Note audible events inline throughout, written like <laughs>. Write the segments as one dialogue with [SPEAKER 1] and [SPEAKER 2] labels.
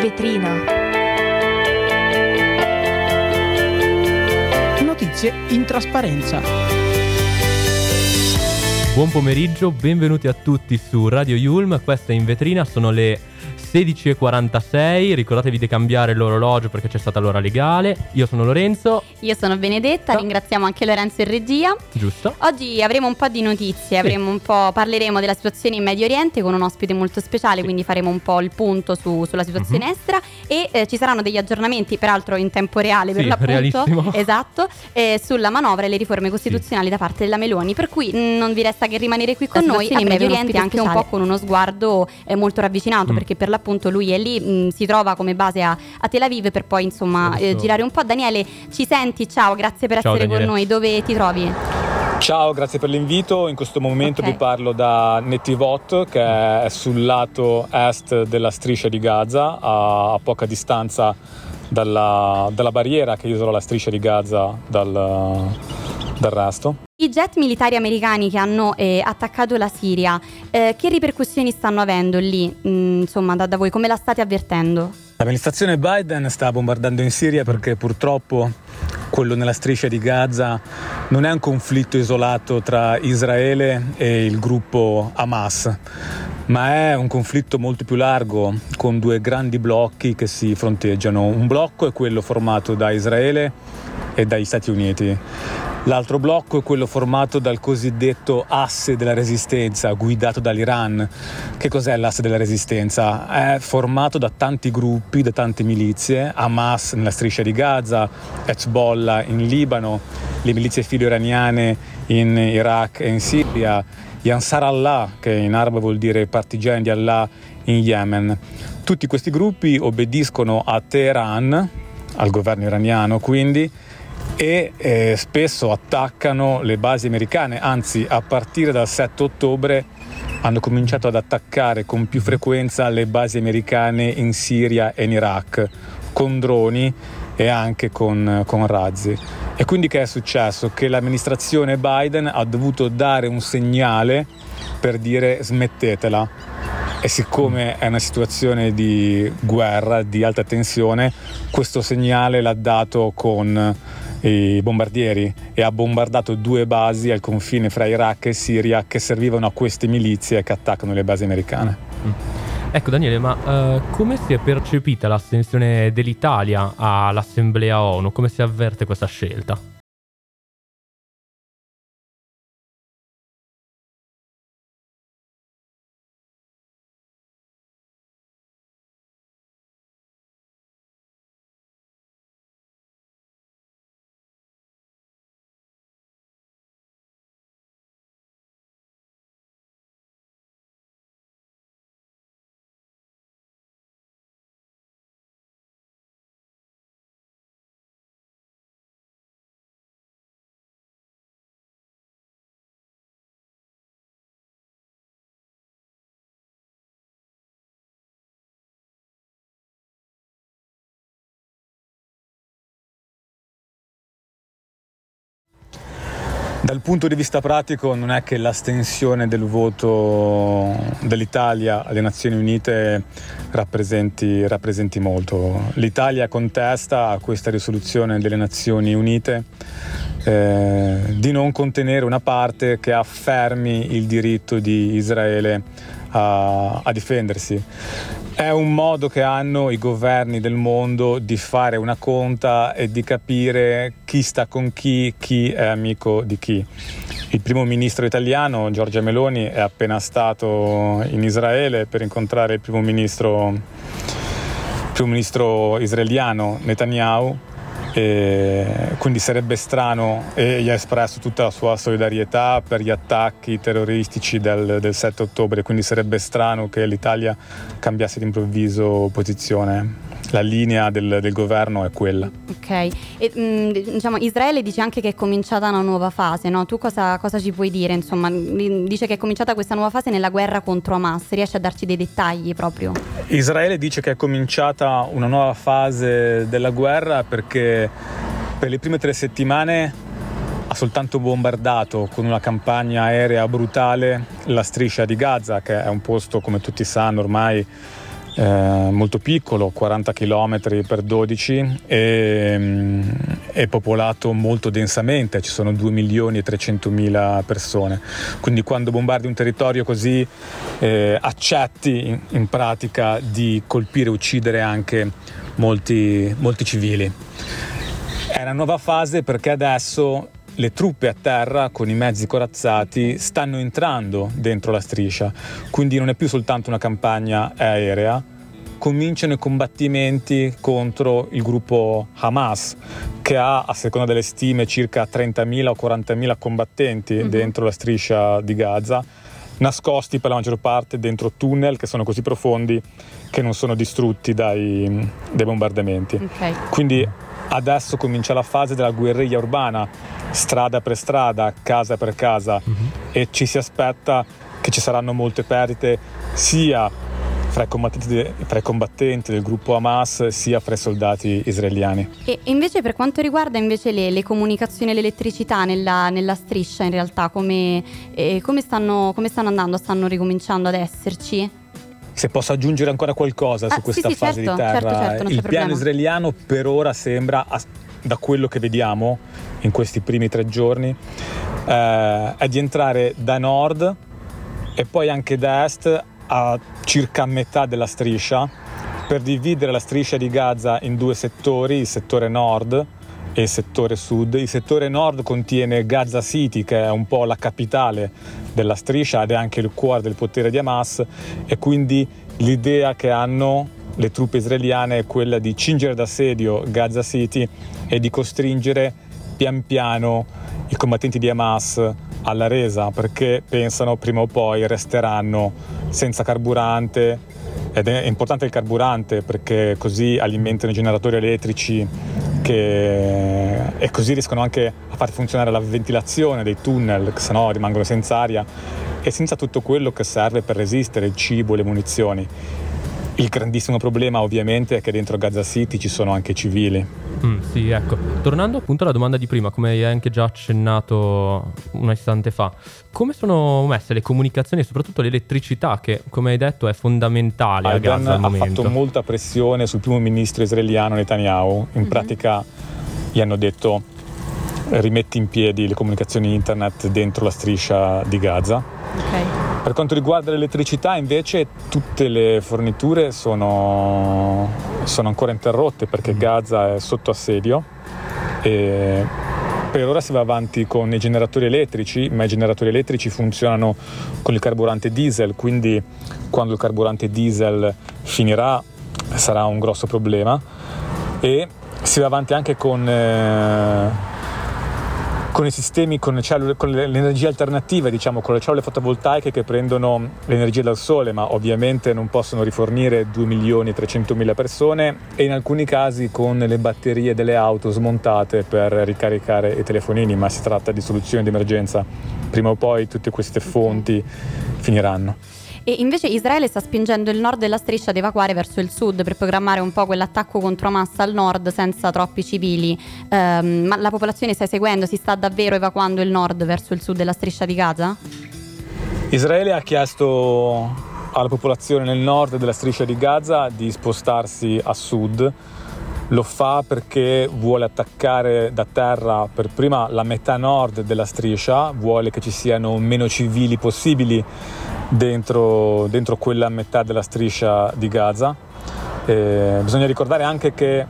[SPEAKER 1] vetrina.
[SPEAKER 2] Notizie in trasparenza.
[SPEAKER 3] Buon pomeriggio, benvenuti a tutti su Radio Yulm, questa è in vetrina, sono le 16.46, ricordatevi di cambiare l'orologio perché c'è stata l'ora legale. Io sono Lorenzo.
[SPEAKER 4] Io sono Benedetta, ringraziamo anche Lorenzo in regia.
[SPEAKER 3] Giusto?
[SPEAKER 4] Oggi avremo un po' di notizie, avremo un po', parleremo della situazione in Medio Oriente con un ospite molto speciale, quindi faremo un po' il punto su- sulla situazione
[SPEAKER 3] Mhm.
[SPEAKER 4] estera e eh, ci saranno degli aggioramenti, peraltro in tempo reale per
[SPEAKER 3] Sì,
[SPEAKER 4] l'appunto,
[SPEAKER 3] realissimo. <laughs>
[SPEAKER 4] esatto, eh, sulla manovra e le riforme costituzionali da parte della Meloni, per cui mh, non vi resta che rimanere qui con
[SPEAKER 1] La
[SPEAKER 4] noi in Medio Oriente anche un po'
[SPEAKER 1] speciale.
[SPEAKER 4] con uno sguardo eh, molto ravvicinato
[SPEAKER 3] Mm.
[SPEAKER 4] perché per l'appunto lui è lì, mh, si trova come base a, a Tel Aviv per poi insomma eh, girare un po'. Daniele, ci senti? Ciao, grazie per
[SPEAKER 3] Ciao,
[SPEAKER 4] essere
[SPEAKER 3] Daniele.
[SPEAKER 4] con noi. Dove ti trovi?
[SPEAKER 5] Ciao, grazie per l'invito. In questo momento
[SPEAKER 4] Ok.
[SPEAKER 5] vi parlo da Netivot, che è sul lato est della striscia di Gaza, a, a poca distanza dalla, dalla barriera che isola la striscia di Gaza dal, dal resto.
[SPEAKER 4] I jet militari americani che hanno eh, attaccato la Siria, eh, che ripercussioni stanno avendo lì? Mm, insomma, da, da voi, come la state avvertendo?
[SPEAKER 5] L'amministrazione Biden sta bombardando in Siria perché purtroppo quello nella striscia di Gaza non è un conflitto isolato tra Israele e il gruppo Hamas, ma è un conflitto molto più largo con due grandi blocchi che si fronteggiano. Un blocco è quello formato da Israele e dagli Stati Uniti. L'altro blocco è quello formato dal cosiddetto asse della resistenza, guidato dall'Iran. Che cos'è l'asse della resistenza? È formato da tanti gruppi, da tante milizie, Hamas nella striscia di Gaza, Hezbollah in Libano, le milizie filo-iraniane in Iraq e in Siria, gli Ansar Allah, che in arabo vuol dire partigiani di Allah, in Yemen. Tutti questi gruppi obbediscono a Teheran, al governo iraniano quindi, e eh, spesso attaccano le basi americane, anzi a partire dal 7 ottobre hanno cominciato ad attaccare con più frequenza le basi americane in Siria e in Iraq, con droni e anche con, con razzi. E quindi che è successo? Che l'amministrazione Biden ha dovuto dare un segnale per dire smettetela. E siccome è una situazione di guerra, di alta tensione, questo segnale l'ha dato con i bombardieri e ha bombardato due basi al confine fra Iraq e Siria che servivano a queste milizie che attaccano le basi americane.
[SPEAKER 3] Ecco Daniele, ma eh, come si è percepita l'astensione dell'Italia all'Assemblea ONU? Come si avverte questa scelta?
[SPEAKER 5] Dal punto di vista pratico non è che l'astensione del voto dell'Italia alle Nazioni Unite rappresenti, rappresenti molto. L'Italia contesta questa risoluzione delle Nazioni Unite eh, di non contenere una parte che affermi il diritto di Israele a, a difendersi. È un modo che hanno i governi del mondo di fare una conta e di capire chi sta con chi, chi è amico di chi. Il primo ministro italiano, Giorgia Meloni, è appena stato in Israele per incontrare il primo ministro, il primo ministro israeliano Netanyahu e quindi sarebbe strano e gli ha espresso tutta la sua solidarietà per gli attacchi terroristici del, del 7 ottobre, quindi sarebbe strano che l'Italia cambiasse d'improvviso posizione. La linea del, del governo è quella.
[SPEAKER 4] Ok, e, mh, diciamo Israele dice anche che è cominciata una nuova fase, no? Tu cosa, cosa ci puoi dire? Insomma, dice che è cominciata questa nuova fase nella guerra contro Hamas, riesci a darci dei dettagli proprio?
[SPEAKER 5] Israele dice che è cominciata una nuova fase della guerra perché per le prime tre settimane ha soltanto bombardato con una campagna aerea brutale la striscia di Gaza, che è un posto, come tutti sanno ormai, eh, molto piccolo, 40 km per 12, e, mm, è popolato molto densamente, ci sono 2 milioni e 300 mila persone. Quindi quando bombardi un territorio così eh, accetti in, in, pratica di colpire e uccidere anche molti, molti civili. È una nuova fase perché adesso le truppe a terra con i mezzi corazzati stanno entrando dentro la striscia, quindi non è più soltanto una campagna aerea, cominciano i combattimenti contro il gruppo Hamas, che ha, a seconda delle stime, circa 30.000 o 40.000 combattenti mm-hmm. dentro la striscia di Gaza, nascosti per la maggior parte dentro tunnel che sono così profondi che non sono distrutti dai, dai bombardamenti. Okay. Quindi adesso comincia la fase della guerriglia urbana, strada per strada, casa per casa, mm-hmm. e ci si aspetta che ci saranno molte perdite sia fra i, fra i, combattenti del gruppo Hamas sia fra i soldati israeliani.
[SPEAKER 4] E invece per quanto riguarda invece le, le comunicazioni e l'elettricità nella, nella, striscia in realtà come, eh, come, stanno, come stanno andando? Stanno ricominciando ad esserci?
[SPEAKER 5] Se posso aggiungere ancora qualcosa ah, su questa
[SPEAKER 4] sì, sì,
[SPEAKER 5] fase
[SPEAKER 4] certo,
[SPEAKER 5] di terra,
[SPEAKER 4] certo, certo,
[SPEAKER 5] il piano
[SPEAKER 4] problema.
[SPEAKER 5] israeliano per ora sembra, da quello che vediamo in questi primi tre giorni, eh, è di entrare da nord e poi anche da est a circa metà della striscia per dividere la striscia di Gaza in due settori, il settore nord e il settore sud. Il settore nord contiene Gaza City, che è un po' la capitale della striscia ed è anche il cuore del potere di Hamas e quindi l'idea che hanno le truppe israeliane è quella di cingere d'assedio Gaza City e di costringere pian piano i combattenti di Hamas alla resa perché pensano prima o poi resteranno senza carburante ed è importante il carburante perché così alimentano i generatori elettrici che... e così riescono anche a far funzionare la ventilazione dei tunnel che sennò rimangono senza aria e senza tutto quello che serve per resistere il cibo, le munizioni. Il grandissimo problema ovviamente è che dentro Gaza City ci sono anche civili.
[SPEAKER 3] Mm, sì, ecco. Tornando appunto alla domanda di prima, come hai anche già accennato un istante fa, come sono messe le comunicazioni e soprattutto l'elettricità che, come hai detto, è fondamentale
[SPEAKER 5] Aidan
[SPEAKER 3] a Gaza al momento?
[SPEAKER 5] ha fatto molta pressione sul primo ministro israeliano Netanyahu. In mm-hmm. pratica gli hanno detto rimetti in piedi le comunicazioni internet dentro la striscia di Gaza.
[SPEAKER 4] Okay.
[SPEAKER 5] Per quanto riguarda l'elettricità invece tutte le forniture sono, sono ancora interrotte perché Gaza è sotto assedio e per ora si va avanti con i generatori elettrici, ma i generatori elettrici funzionano con il carburante diesel, quindi quando il carburante diesel finirà sarà un grosso problema e si va avanti anche con eh, con i sistemi, con, le cellule, con le, energie alternative, diciamo, con le cellule fotovoltaiche che prendono l'energia dal sole, ma ovviamente non possono rifornire 2 milioni e 300 mila persone e in alcuni casi con le batterie delle auto smontate per ricaricare i telefonini, ma si tratta di soluzioni di emergenza. Prima o poi tutte queste fonti finiranno.
[SPEAKER 4] E invece Israele sta spingendo il nord della striscia ad evacuare verso il sud per programmare un po' quell'attacco contro Hamas al nord senza troppi civili. Um, ma la popolazione sta seguendo, si sta davvero evacuando il nord verso il sud della striscia di Gaza?
[SPEAKER 5] Israele ha chiesto alla popolazione nel nord della striscia di Gaza di spostarsi a sud. Lo fa perché vuole attaccare da terra per prima la metà nord della striscia, vuole che ci siano meno civili possibili dentro, dentro quella metà della striscia di Gaza. E bisogna ricordare anche che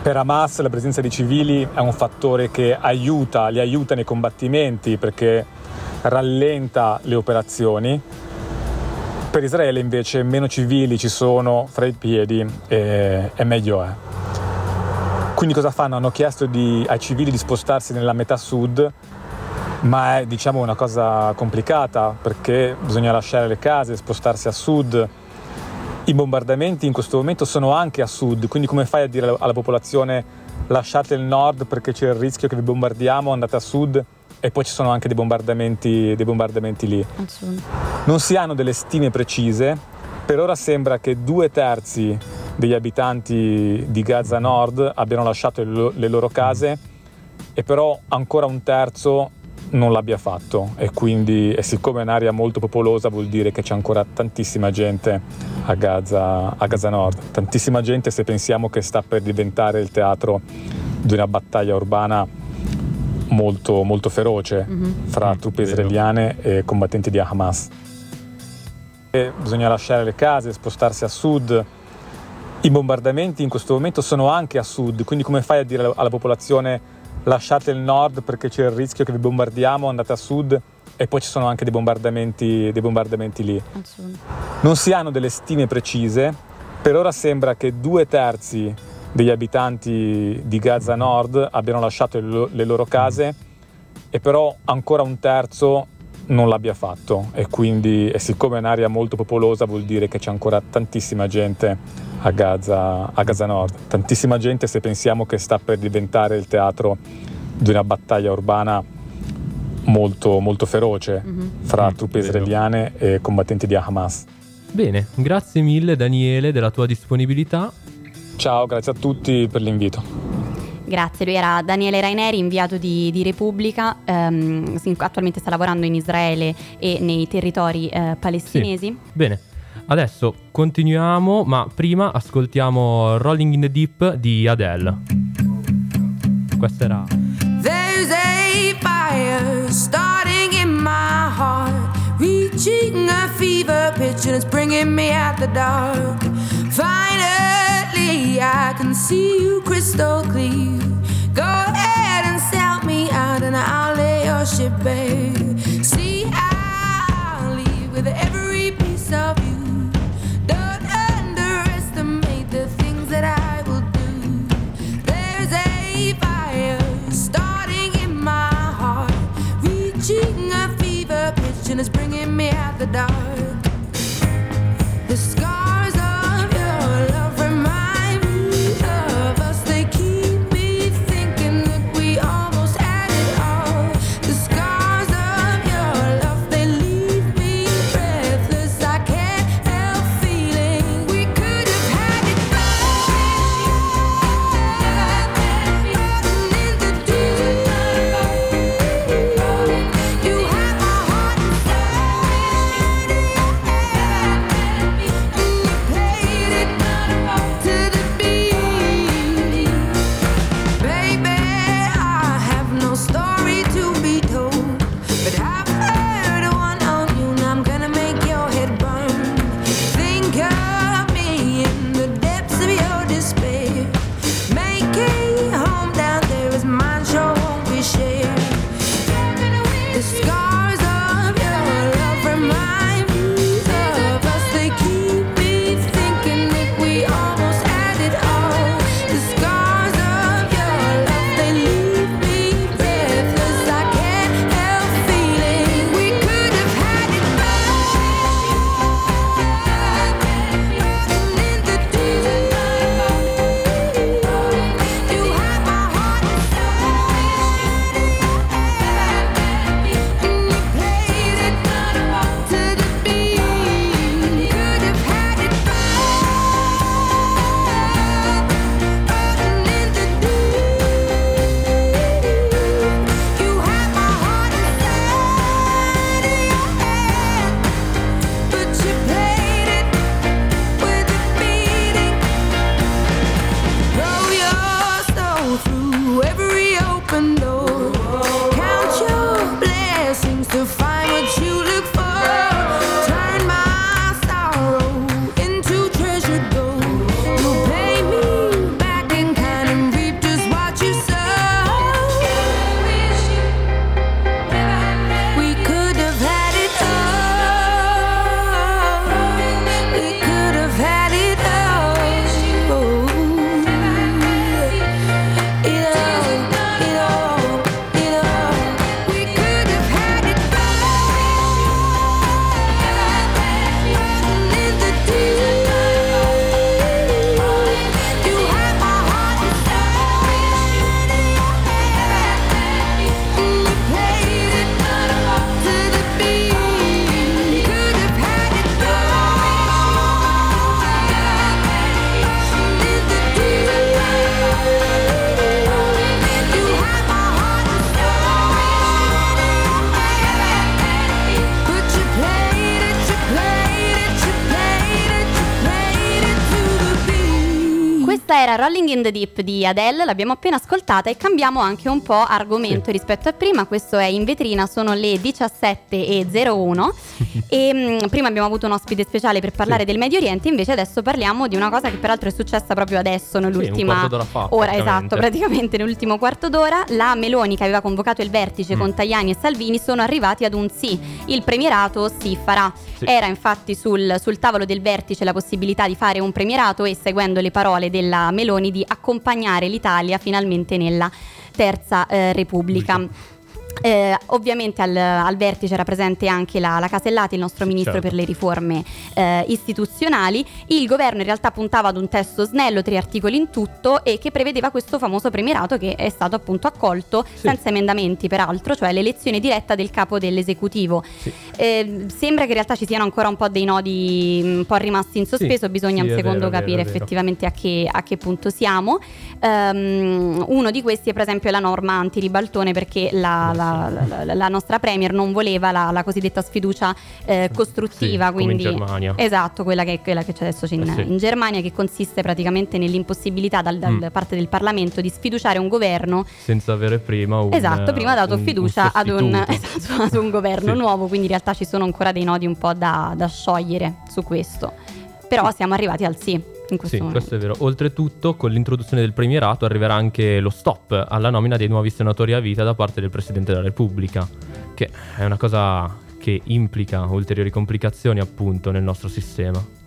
[SPEAKER 5] per Hamas la presenza di civili è un fattore che aiuta, li aiuta nei combattimenti perché rallenta le operazioni. Per Israele invece meno civili ci sono fra i piedi e, e meglio è. Quindi cosa fanno? Hanno chiesto di, ai civili di spostarsi nella metà sud ma è diciamo una cosa complicata perché bisogna lasciare le case, spostarsi a sud. I bombardamenti in questo momento sono anche a sud, quindi come fai a dire alla popolazione lasciate il nord perché c'è il rischio che vi bombardiamo, andate a sud e poi ci sono anche dei bombardamenti, dei bombardamenti lì. Non si hanno delle stime precise, per ora sembra che due terzi degli abitanti di Gaza Nord abbiano lasciato le loro case e però ancora un terzo non l'abbia fatto e quindi e siccome è un'area molto popolosa vuol dire che c'è ancora tantissima gente a Gaza, a Gaza Nord, tantissima gente se pensiamo che sta per diventare il teatro di una battaglia urbana molto, molto feroce mm-hmm. fra mm, truppe israeliane e combattenti di Hamas. E bisogna lasciare le case, spostarsi a sud. I bombardamenti in questo momento sono anche a sud, quindi come fai a dire alla popolazione lasciate il nord perché c'è il rischio che vi bombardiamo, andate a sud? E poi ci sono anche dei bombardamenti, dei bombardamenti lì. Non si hanno delle stime precise, per ora sembra che due terzi degli abitanti di Gaza Nord abbiano lasciato le loro case e però ancora un terzo non l'abbia fatto e quindi e siccome è un'area molto popolosa vuol dire che c'è ancora tantissima gente a Gaza, a Gaza Nord, tantissima gente se pensiamo che sta per diventare il teatro di una battaglia urbana molto, molto feroce mm-hmm. fra mm, truppe israeliane e combattenti di Hamas.
[SPEAKER 3] Bene, grazie mille Daniele della tua disponibilità.
[SPEAKER 5] Ciao, grazie a tutti per l'invito.
[SPEAKER 4] Grazie, lui era Daniele Raineri, inviato di, di Repubblica, um, attualmente sta lavorando in Israele e nei territori uh, palestinesi. Sì.
[SPEAKER 3] Bene, adesso continuiamo, ma prima ascoltiamo Rolling in the Deep di Adele. Questa era... There's a fire starting in my heart Reaching a fever pitch and it's bringing me out the dark Finally I can see you crystal clear. Go ahead and sell me out and I'll lay your ship bare. See I'll leave with every piece of you. Don't underestimate the things that I will do. There's a fire starting in my heart Reaching a fever pitch and it's bringing me out the dark
[SPEAKER 4] era Rolling in the Deep di Adele, l'abbiamo appena ascoltata e cambiamo anche un po' argomento sì. rispetto a prima. Questo è in vetrina, sono le 17.01 e mh, mm, prima abbiamo avuto un ospite speciale per parlare sì. del Medio Oriente, invece adesso parliamo di una cosa che peraltro è successa proprio adesso, nell'ultima
[SPEAKER 1] sì, fa,
[SPEAKER 4] ora, esatto, praticamente nell'ultimo quarto d'ora. La Meloni che aveva convocato il vertice mm. con Tajani e Salvini sono arrivati ad un sì. Il premierato si farà. Era infatti sul, sul tavolo del vertice la possibilità di fare un premierato e seguendo le parole della Meloni di accompagnare l'Italia finalmente nella Terza eh, Repubblica. Eh, ovviamente al, al, vertice era presente anche la, la Casellati, il nostro ministro certo. per le riforme eh, istituzionali. Il governo in realtà puntava ad un testo snello, tre articoli in tutto, e che prevedeva questo famoso premierato che è stato appunto accolto sì. senza emendamenti, peraltro, cioè l'elezione diretta del capo dell'esecutivo. Sì. Eh, sembra che in realtà ci siano ancora un po' dei nodi un po' rimasti in sospeso, sì. bisogna un secondo vero, capire vero, effettivamente a che, a che, punto siamo. Um, uno di questi è per esempio la norma anti-ribaltone perché la, la la, la, la, nostra Premier non voleva la, la cosiddetta sfiducia eh, costruttiva.
[SPEAKER 1] Sì,
[SPEAKER 4] quindi,
[SPEAKER 1] in Germania.
[SPEAKER 4] Esatto, quella che, quella che c'è adesso in, eh sì. in, Germania, che consiste praticamente nell'impossibilità da mm. parte del Parlamento di sfiduciare un governo
[SPEAKER 1] senza avere prima un
[SPEAKER 4] Esatto, prima ha dato un, fiducia un ad, un, <laughs> esatto, ad, un, governo sì. nuovo, quindi in realtà ci sono ancora dei nodi un po' da, da sciogliere su questo. Però siamo arrivati al sì in questo
[SPEAKER 1] sì,
[SPEAKER 4] momento.
[SPEAKER 1] questo è vero. Oltretutto, con l'introduzione del premierato arriverà anche lo stop alla nomina dei nuovi senatori a vita da parte del Presidente della Repubblica, che è una cosa che implica ulteriori complicazioni appunto nel nostro sistema.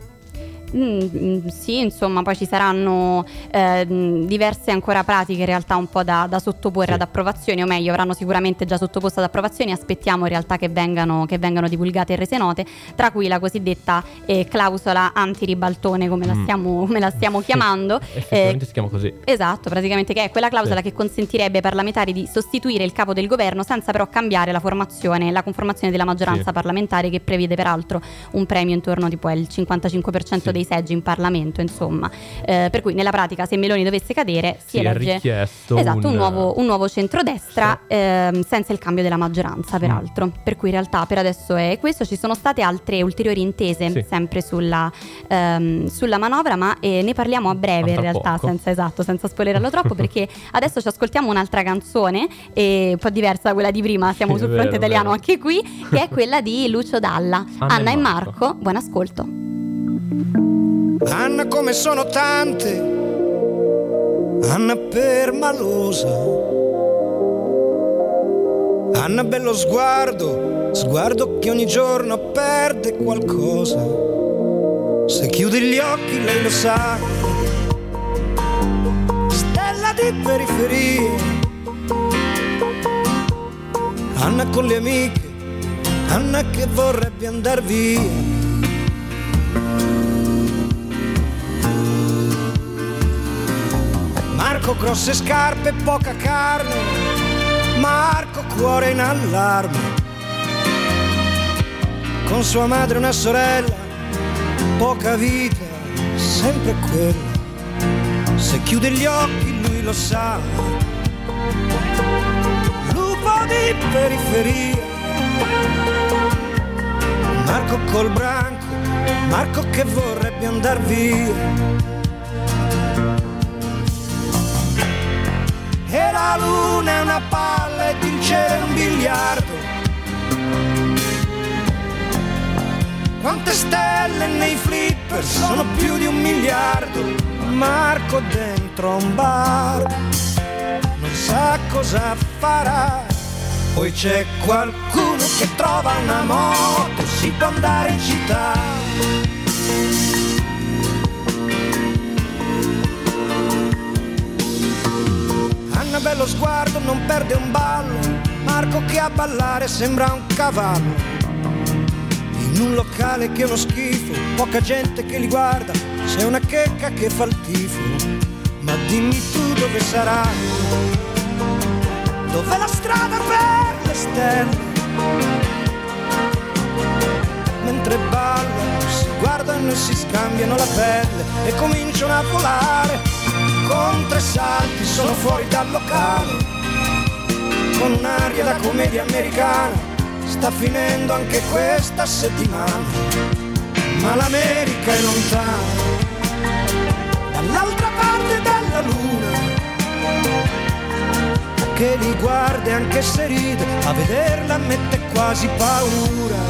[SPEAKER 4] Mm, mm, sì, insomma, poi ci saranno eh, diverse ancora pratiche in realtà un po' da, da sottoporre sì. ad approvazione, o meglio, avranno sicuramente già sottoposto ad approvazione, aspettiamo in realtà che vengano, che vengano divulgate e rese note, tra cui la cosiddetta eh, clausola anti-ribaltone, come, mm. come, la stiamo <laughs> chiamando.
[SPEAKER 1] Effettivamente eh, si chiama così.
[SPEAKER 4] Esatto, praticamente che è quella clausola sì. che consentirebbe ai parlamentari di sostituire il capo del governo senza però cambiare la formazione, la conformazione della maggioranza sì. parlamentare che prevede peraltro un premio intorno tipo al 55% sì dei seggi in Parlamento, insomma. Eh, per cui nella pratica se Meloni dovesse cadere si, si elegge esatto, un, un, nuovo, un nuovo centrodestra sì. ehm, senza il cambio della maggioranza, peraltro. Mm. Per cui in realtà per adesso è questo. Ci sono state altre ulteriori intese sì. sempre sulla, ehm, sulla, manovra, ma eh, ne parliamo a breve in realtà, senza, esatto, senza spoilerarlo <laughs> troppo, perché adesso ci ascoltiamo un'altra canzone, eh, un po' diversa da quella di prima, siamo sì, sul fronte vero, italiano vero. anche qui, che è quella di Lucio Dalla. Anna, Anna e Marco. Marco, buon ascolto.
[SPEAKER 6] Anna come sono tante, Anna permalosa. Anna bello sguardo, sguardo che ogni giorno perde qualcosa. Se chiudi gli occhi lei lo sa. Stella di periferia. Anna con le amiche, Anna che vorrebbe andar via Marco grosse scarpe, poca carne, Marco cuore in allarme. Con sua madre una sorella, poca vita, sempre quella. Se chiude gli occhi lui lo sa. Lupo di periferia. Marco col branco, Marco che vorrebbe andar via e la luna è una palla ed il cielo è un biliardo. Quante stelle nei flipper sono più di un miliardo. Marco dentro un bar non sa cosa farà. Poi c'è qualcuno che trova una moto, si può andare in città un bello sguardo, non perde un ballo. Marco che a ballare sembra un cavallo. In un locale che è uno schifo, poca gente che li guarda, c'è una checca che fa il tifo. Ma dimmi tu dove sarà? Dov'è la strada per le stelle? Mentre ballano, si guardano e si scambiano la pelle e cominciano a volare sono fuori dal locale, con un'aria da commedia americana, sta finendo anche questa settimana, ma l'America è lontana, dall'altra parte dalla luna che li guarda e anche se ride, a vederla mette quasi paura.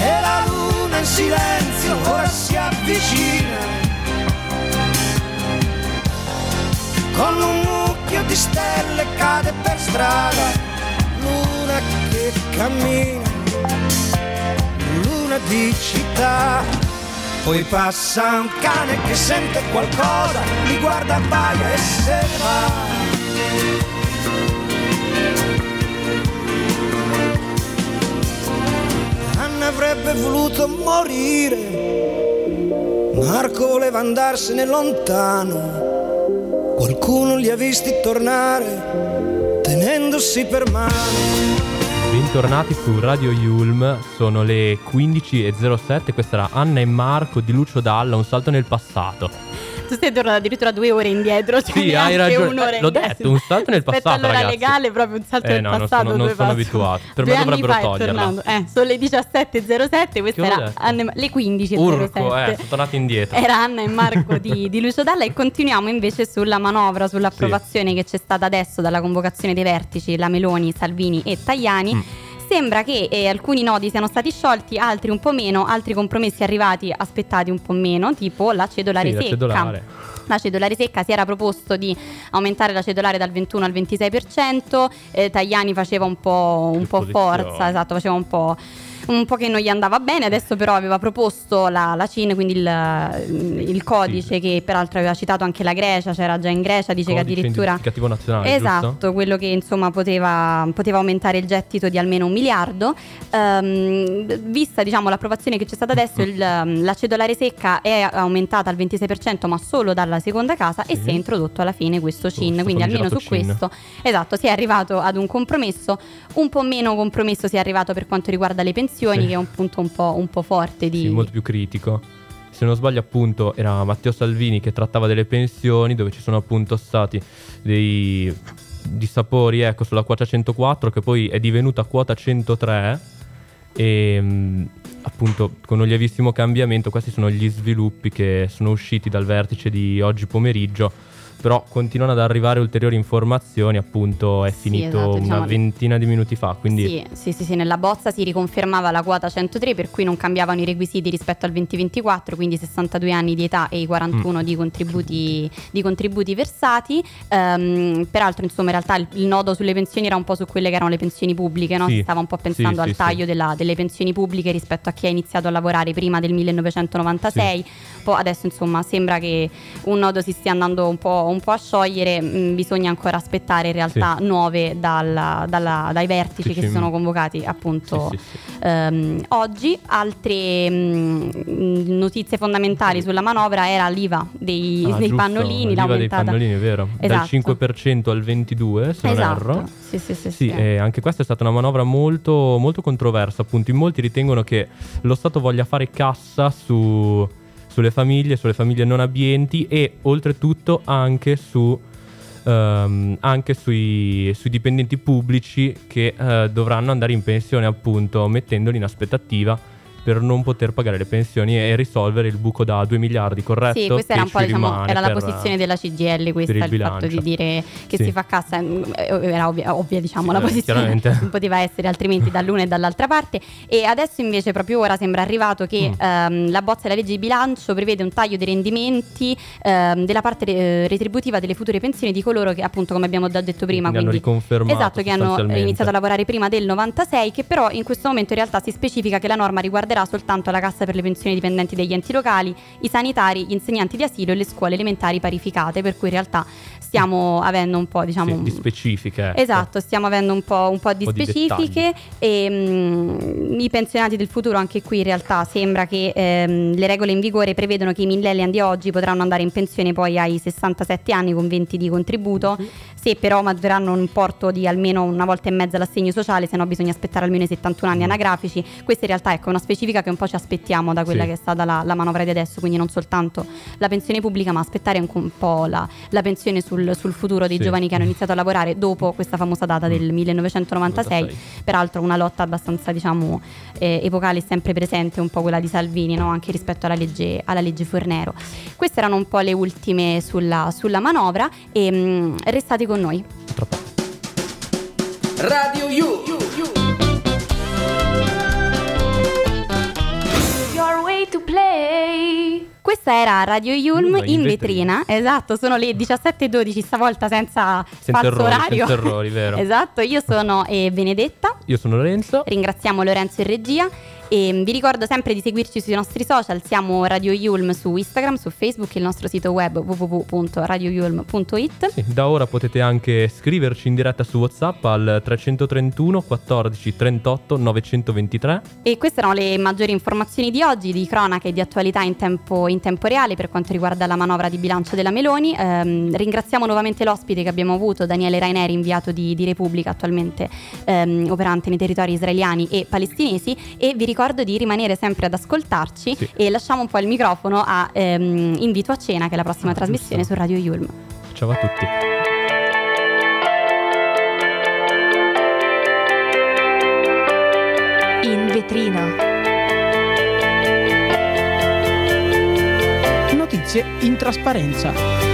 [SPEAKER 6] E la luna in silenzio ora si avvicina. Con un mucchio di stelle cade per strada, luna che cammina, luna di città. Poi passa un cane che sente qualcosa, mi guarda, abbaia e se ne va. Avrebbe voluto morire, Marco voleva andarsene lontano, qualcuno li ha visti tornare tenendosi per mano.
[SPEAKER 1] Bentornati su Radio Yulm, sono le 15.07, questa era Anna e Marco di Lucio Dalla, un salto nel passato.
[SPEAKER 4] Tu sei tornato addirittura due ore indietro. Cioè
[SPEAKER 1] Sì, hai ragione.
[SPEAKER 4] un'ora
[SPEAKER 1] Eh, l'ho detto, un salto nel passato,
[SPEAKER 4] all'ora
[SPEAKER 1] ragazzi.
[SPEAKER 4] legale, proprio un salto
[SPEAKER 1] Eh,
[SPEAKER 4] nel
[SPEAKER 1] no, non
[SPEAKER 4] passato.
[SPEAKER 1] sono- non sono abituato. Per
[SPEAKER 4] Due
[SPEAKER 1] me dovrebbero
[SPEAKER 4] fa
[SPEAKER 1] toglierla.
[SPEAKER 4] tornato. Eh, sono le 17.07, questa
[SPEAKER 1] Che ho
[SPEAKER 4] era
[SPEAKER 1] detto?
[SPEAKER 4] Anne- le 15.07.
[SPEAKER 1] Urco, eh, sono tornati indietro.
[SPEAKER 4] Era Anna e Marco di, <laughs> di Lucio Dalla e continuiamo invece sulla manovra, sull'approvazione che c'è stata adesso dalla convocazione dei vertici, la Meloni, Salvini e Tajani.
[SPEAKER 1] Mm.
[SPEAKER 4] Sembra che eh, alcuni nodi siano stati sciolti, altri un po' meno, altri compromessi arrivati aspettati un po' meno, tipo la cedolare
[SPEAKER 1] Sì, la
[SPEAKER 4] secca.
[SPEAKER 1] cedolare.
[SPEAKER 4] La cedolare secca si era proposto di aumentare la cedolare dal 21 al 26%, eh, Tajani faceva un po', un po' forza, esatto, faceva un po', un po' che non gli andava bene, adesso però aveva proposto la, la CIN, quindi il, il codice
[SPEAKER 1] Sì.
[SPEAKER 4] che peraltro aveva citato anche la Grecia, c'era già in Grecia, dice che
[SPEAKER 1] Codice
[SPEAKER 4] addirittura...
[SPEAKER 1] identificativo nazionale,
[SPEAKER 4] Esatto,
[SPEAKER 1] giusto?
[SPEAKER 4] quello che insomma poteva, poteva aumentare il gettito di almeno un miliardo. Ehm, vista diciamo, l'approvazione che c'è stata adesso, il, um, la cedolare secca è aumentata al 26%, ma solo dalla seconda casa e
[SPEAKER 1] Sì.
[SPEAKER 4] si è introdotto alla fine questo CIN. Quindi almeno su
[SPEAKER 1] CIN.
[SPEAKER 4] questo, esatto, si è arrivato ad un compromesso. Un po' meno compromesso si è arrivato per quanto riguarda le pensioni,
[SPEAKER 1] Sì.
[SPEAKER 4] che è un punto un po', un po' forte di...
[SPEAKER 1] Sì, molto più critico. Se non sbaglio, appunto, era Matteo Salvini che trattava delle pensioni, dove ci sono appunto stati dei dissapori, ecco, sulla quota 104, che poi è divenuta quota 103. E mh, appunto, con un lievissimo cambiamento, questi sono gli sviluppi che sono usciti dal vertice di oggi pomeriggio. Però continuano ad arrivare ulteriori informazioni, appunto, è
[SPEAKER 4] Sì,
[SPEAKER 1] finito
[SPEAKER 4] esatto,
[SPEAKER 1] una
[SPEAKER 4] diciamo-
[SPEAKER 1] ventina di minuti fa. Quindi
[SPEAKER 4] Sì, sì, sì, sì, nella bozza si riconfermava la quota 103 per cui non cambiavano i requisiti rispetto al 2024, quindi 62 anni di età e i
[SPEAKER 1] Mm.
[SPEAKER 4] 41 di, contributi, di contributi versati. Ehm, peraltro, insomma, in realtà il, il nodo sulle pensioni era un po' su quelle che erano le pensioni pubbliche, no?
[SPEAKER 1] Sì,
[SPEAKER 4] si stava un po' pensando al taglio della- delle pensioni pubbliche rispetto a chi ha iniziato a lavorare prima del 1996. Poi adesso, insomma, sembra che un nodo si stia andando un po', un po' a sciogliere, mm, bisogna ancora aspettare in realtà nuove dalla- dalla- dai vertici
[SPEAKER 1] Sì,
[SPEAKER 4] che
[SPEAKER 1] sì.
[SPEAKER 4] si sono convocati appunto
[SPEAKER 1] Sì, sì, sì.
[SPEAKER 4] ehm, oggi. Altre mm, notizie fondamentali sulla manovra era l'IVA dei,
[SPEAKER 1] Ah,
[SPEAKER 4] dei
[SPEAKER 1] giusto,
[SPEAKER 4] pannolini,
[SPEAKER 1] l'IVA dei pannolini, è vero. Dal
[SPEAKER 4] Esatto.
[SPEAKER 1] 5% al 22%, se non
[SPEAKER 4] Esatto.
[SPEAKER 1] erro.
[SPEAKER 4] Sì, sì, sì,
[SPEAKER 1] Sì,
[SPEAKER 4] sì.
[SPEAKER 1] e anche questa è stata una manovra molto, molto controversa. Appunto, in molti ritengono che lo Stato voglia fare cassa su- sulle famiglie, sulle famiglie non abbienti e oltretutto anche su. ehm, anche sui, sui dipendenti pubblici che eh, dovranno andare in pensione appunto mettendoli in aspettativa per non poter pagare le pensioni e risolvere il buco da 2 miliardi, corretto?
[SPEAKER 4] Sì, questa era un po'
[SPEAKER 1] ci
[SPEAKER 4] diciamo, era la
[SPEAKER 1] per-
[SPEAKER 4] posizione della CGL, questa
[SPEAKER 1] il
[SPEAKER 4] il, fatto di dire che
[SPEAKER 1] Sì.
[SPEAKER 4] si fa cassa, mm, eh, era ovvia, ovvia, diciamo
[SPEAKER 1] Sì,
[SPEAKER 4] la
[SPEAKER 1] eh,
[SPEAKER 4] posizione, <laughs> non poteva essere altrimenti dall'una e dall'altra parte e adesso invece proprio ora sembra arrivato che
[SPEAKER 1] Mm.
[SPEAKER 4] ehm, la bozza della legge di bilancio prevede un taglio dei rendimenti ehm, della parte eh, retributiva delle future pensioni di coloro che appunto come abbiamo già detto prima,
[SPEAKER 1] Quindi hanno
[SPEAKER 4] quindi
[SPEAKER 1] riconfermato
[SPEAKER 4] Esatto, che hanno iniziato a lavorare prima del 96, che però in questo momento in realtà si specifica che la norma riguarderà soltanto la cassa per le pensioni dipendenti degli enti locali, i sanitari, gli insegnanti di asilo e le scuole elementari parificate, per cui in realtà stiamo avendo un po', diciamo,
[SPEAKER 1] Sì, di specifiche. ecco.
[SPEAKER 4] Esatto, stiamo avendo un po', un po' di
[SPEAKER 1] Un po' di
[SPEAKER 4] specifiche e mm, i pensionati del futuro anche qui in realtà sembra che ehm, le regole in vigore prevedono che i millennial di oggi potranno andare in pensione poi ai 67 anni con 20 di contributo, se però matureranno un importo di almeno una volta e mezza l'assegno sociale, se no bisogna aspettare almeno i 71 anni anagrafici. Questa in realtà ecco, è una specifica specifica che un po' ci aspettiamo da quella
[SPEAKER 1] Sì.
[SPEAKER 4] che è stata la, la manovra di adesso, quindi non soltanto la pensione pubblica, ma aspettare anche un po' la, la pensione sul, sul futuro dei
[SPEAKER 1] Sì.
[SPEAKER 4] giovani che hanno iniziato a lavorare dopo questa famosa data del 1996.
[SPEAKER 1] 96.
[SPEAKER 4] Peraltro una lotta abbastanza, diciamo, eh, epocale e sempre presente, un po' quella di Salvini, no? anche rispetto alla legge, alla legge Fornero. Queste erano un po' le ultime sulla, sulla manovra e mm, restate con noi.
[SPEAKER 7] Radio You.
[SPEAKER 3] To play.
[SPEAKER 4] Questa era Radio Yulm
[SPEAKER 1] Mm,
[SPEAKER 4] in,
[SPEAKER 1] in
[SPEAKER 4] vetrina. esatto, sono le 17.12 stavolta senza,
[SPEAKER 1] Senza
[SPEAKER 4] falso
[SPEAKER 1] errori,
[SPEAKER 4] orario.
[SPEAKER 1] senza errori, <laughs> vero.
[SPEAKER 4] esatto, io sono eh, Benedetta,
[SPEAKER 1] Io sono Lorenzo.
[SPEAKER 4] ringraziamo Lorenzo in regia e mm, vi ricordo sempre di seguirci sui nostri social, siamo Radio Yulm su Instagram, su Facebook, il nostro sito web www.radioyulm.it.
[SPEAKER 1] Sì, da ora potete anche scriverci in diretta su WhatsApp al 331 14 38 923.
[SPEAKER 4] E queste erano le maggiori informazioni di oggi, di cronaca e di attualità in tempo, in tempo reale per quanto riguarda la manovra di bilancio della Meloni. Ehm, ringraziamo nuovamente l'ospite che abbiamo avuto, Daniele Raineri, inviato di, di Repubblica, attualmente ehm, operante nei territori israeliani e palestinesi. E vi ricordo di rimanere sempre ad ascoltarci
[SPEAKER 1] Sì.
[SPEAKER 4] e lasciamo un po' il microfono a ehm, Invito a cena, che è la prossima
[SPEAKER 1] Ah,
[SPEAKER 4] trasmissione
[SPEAKER 1] giusto.
[SPEAKER 4] su Radio Yulm.
[SPEAKER 1] Ciao a tutti.
[SPEAKER 3] In vetrina.
[SPEAKER 2] Notizie in trasparenza.